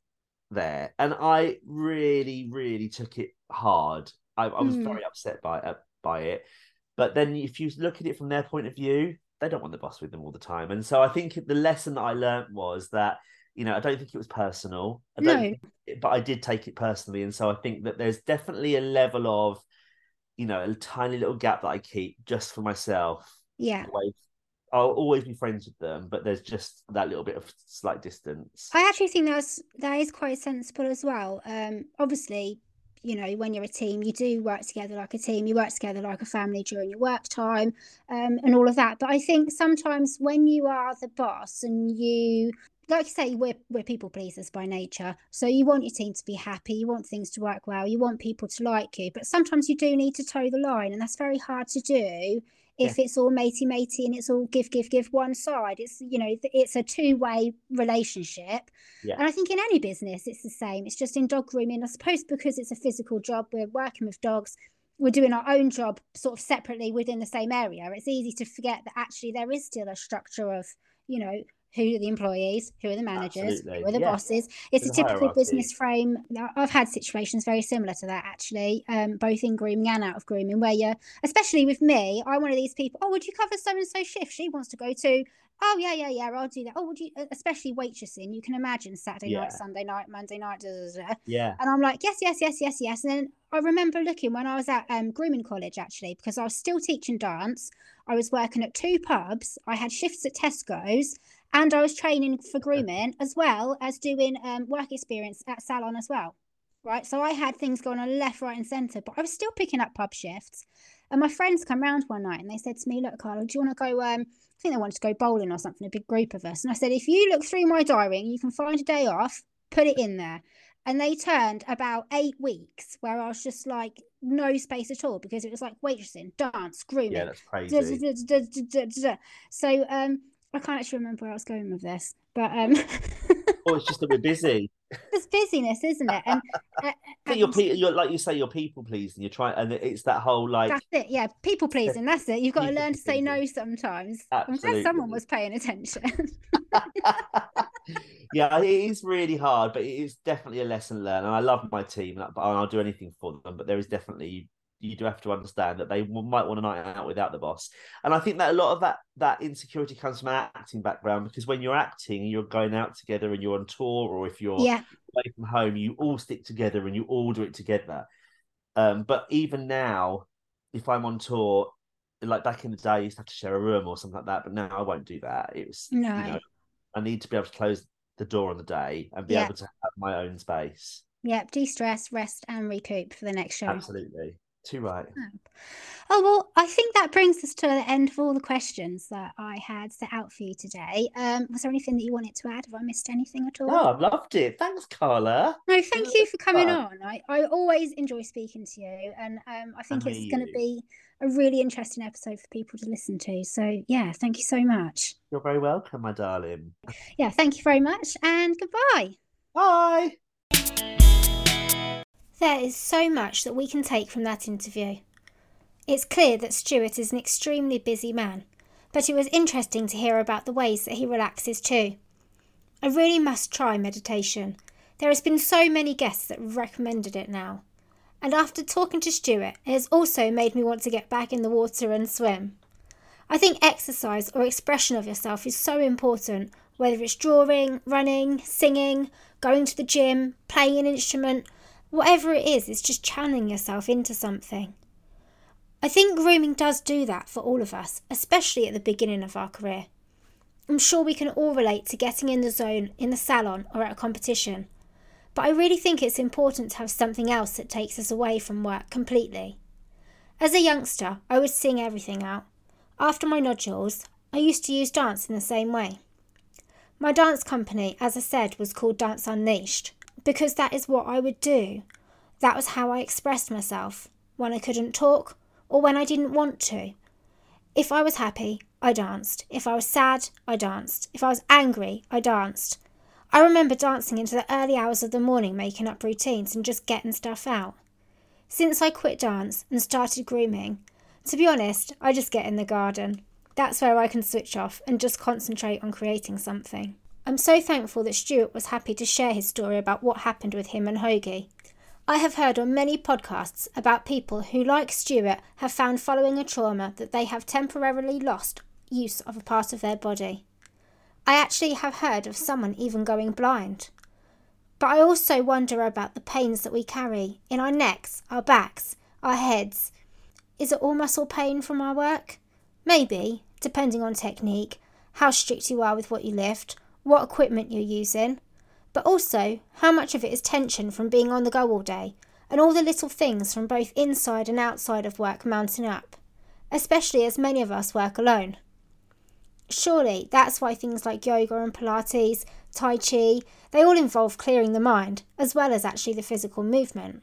there, and I really, really took it hard. I, I was mm. very upset by uh, by it. But then, if you look at it from their point of view, they don't want the boss with them all the time. And so, I think the lesson that I learned was that you know I don't think it was personal. I no. but I did take it personally, and so I think that there's definitely a level of you know a tiny little gap that I keep just for myself. Yeah. Away I'll always be friends with them, but there's just that little bit of slight distance. I actually think that's that is quite sensible as well. Um, obviously, you know, when you're a team, you do work together like a team. You work together like a family during your work time, um, and all of that. But I think sometimes when you are the boss and you like you say, we're we're people pleasers by nature. So you want your team to be happy, you want things to work well, you want people to like you. But sometimes you do need to toe the line, and that's very hard to do if yeah. it's all matey matey and it's all give give give one side. It's you know it's a two way relationship, yeah. and I think in any business it's the same. It's just in dog grooming, I suppose, because it's a physical job. We're working with dogs. We're doing our own job sort of separately within the same area. It's easy to forget that actually there is still a structure of you know who are the employees, who are the managers, Absolutely. who are the yeah. bosses. It's a typical hierarchy. business frame. I've had situations very similar to that actually, um, both in grooming and out of grooming, where you're, especially with me, I'm one of these people. Oh, would you cover so and so shift? She wants to go to. Oh yeah, yeah, yeah. I'll do that. Oh, would you? Especially waitressing, you can imagine Saturday yeah. night, Sunday night, Monday night. Da, da, da. Yeah. And I'm like, yes, yes, yes, yes, yes. And then I remember looking when I was at um, grooming college actually, because I was still teaching dance. I was working at two pubs. I had shifts at Tesco's and I was training for grooming as well as doing um, work experience at salon as well. Right, so I had things going on left, right, and centre, but I was still picking up pub shifts. And my friends come round one night and they said to me, "Look, Carla, do you want to go? Um, I think they wanted to go bowling or something. A big group of us." And I said, "If you look through my diary, and you can find a day off, put it in there." And they turned about eight weeks where I was just like no space at all because it was like waitressing, dance, grooming. Yeah, that's crazy. So um, I can't actually remember where I was going with this, but um. oh, it's just that we're busy. It's busyness, isn't it? And, uh, and you're, you're like you say, you're people pleasing. You're trying, and it's that whole like. That's it. Yeah, people pleasing. That's it. You've got to learn to say no sometimes. I'm glad someone was paying attention. yeah, it is really hard, but it is definitely a lesson learned. And I love my team, and I'll do anything for them. But there is definitely you do have to understand that they might want a night out without the boss. And I think that a lot of that that insecurity comes from an acting background because when you're acting you're going out together and you're on tour or if you're yeah. away from home, you all stick together and you all do it together. Um, but even now, if I'm on tour, like back in the day, I used to have to share a room or something like that. But now I won't do that. It was no. You know, I need to be able to close the door on the day and be yeah. able to have my own space. Yep, de-stress, rest, and recoup for the next show. Absolutely. Too right. Oh, well, I think that brings us to the end of all the questions that I had set out for you today. Um, was there anything that you wanted to add? Have I missed anything at all? Oh, I've loved it. Thanks, Carla. No, thank you for coming fun. on. I, I always enjoy speaking to you, and um, I think it's going to be a really interesting episode for people to listen to. So, yeah, thank you so much. You're very welcome, my darling. Yeah, thank you very much, and goodbye. Bye. There is so much that we can take from that interview. It's clear that Stuart is an extremely busy man, but it was interesting to hear about the ways that he relaxes too. I really must try meditation. There has been so many guests that recommended it now. And after talking to Stuart, it has also made me want to get back in the water and swim. I think exercise or expression of yourself is so important, whether it's drawing, running, singing, going to the gym, playing an instrument, Whatever it is, it's just channeling yourself into something. I think grooming does do that for all of us, especially at the beginning of our career. I'm sure we can all relate to getting in the zone in the salon or at a competition, but I really think it's important to have something else that takes us away from work completely. As a youngster, I would sing everything out. After my nodules, I used to use dance in the same way. My dance company, as I said, was called Dance Unleashed because that is what I would do. That was how I expressed myself when I couldn't talk or when I didn't want to. If I was happy, I danced. If I was sad, I danced. If I was angry, I danced. I remember dancing into the early hours of the morning, making up routines and just getting stuff out. Since I quit dance and started grooming, to be honest, I just get in the garden. That's where I can switch off and just concentrate on creating something. I'm so thankful that Stuart was happy to share his story about what happened with him and Hoagie. I have heard on many podcasts about people who, like Stuart, have found following a trauma that they have temporarily lost use of a part of their body. I actually have heard of someone even going blind. But I also wonder about the pains that we carry in our necks, our backs, our heads. Is it all muscle pain from our work? Maybe, depending on technique, how strict you are with what you lift, what equipment you're using, but also how much of it is tension from being on the go all day, and all the little things from both inside and outside of work mounting up, especially as many of us work alone. Surely that's why things like yoga and Pilates, Tai Chi, they all involve clearing the mind as well as actually the physical movement.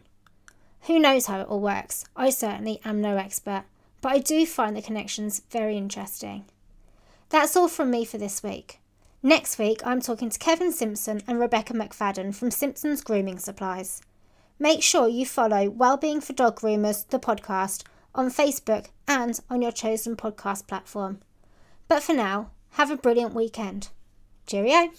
Who knows how it all works? I certainly am no expert, but I do find the connections very interesting. That's all from me for this week. Next week, I'm talking to Kevin Simpson and Rebecca McFadden from Simpson's Grooming Supplies. Make sure you follow Wellbeing for Dog Groomers, the podcast, on Facebook and on your chosen podcast platform. But for now, have a brilliant weekend. Cheerio!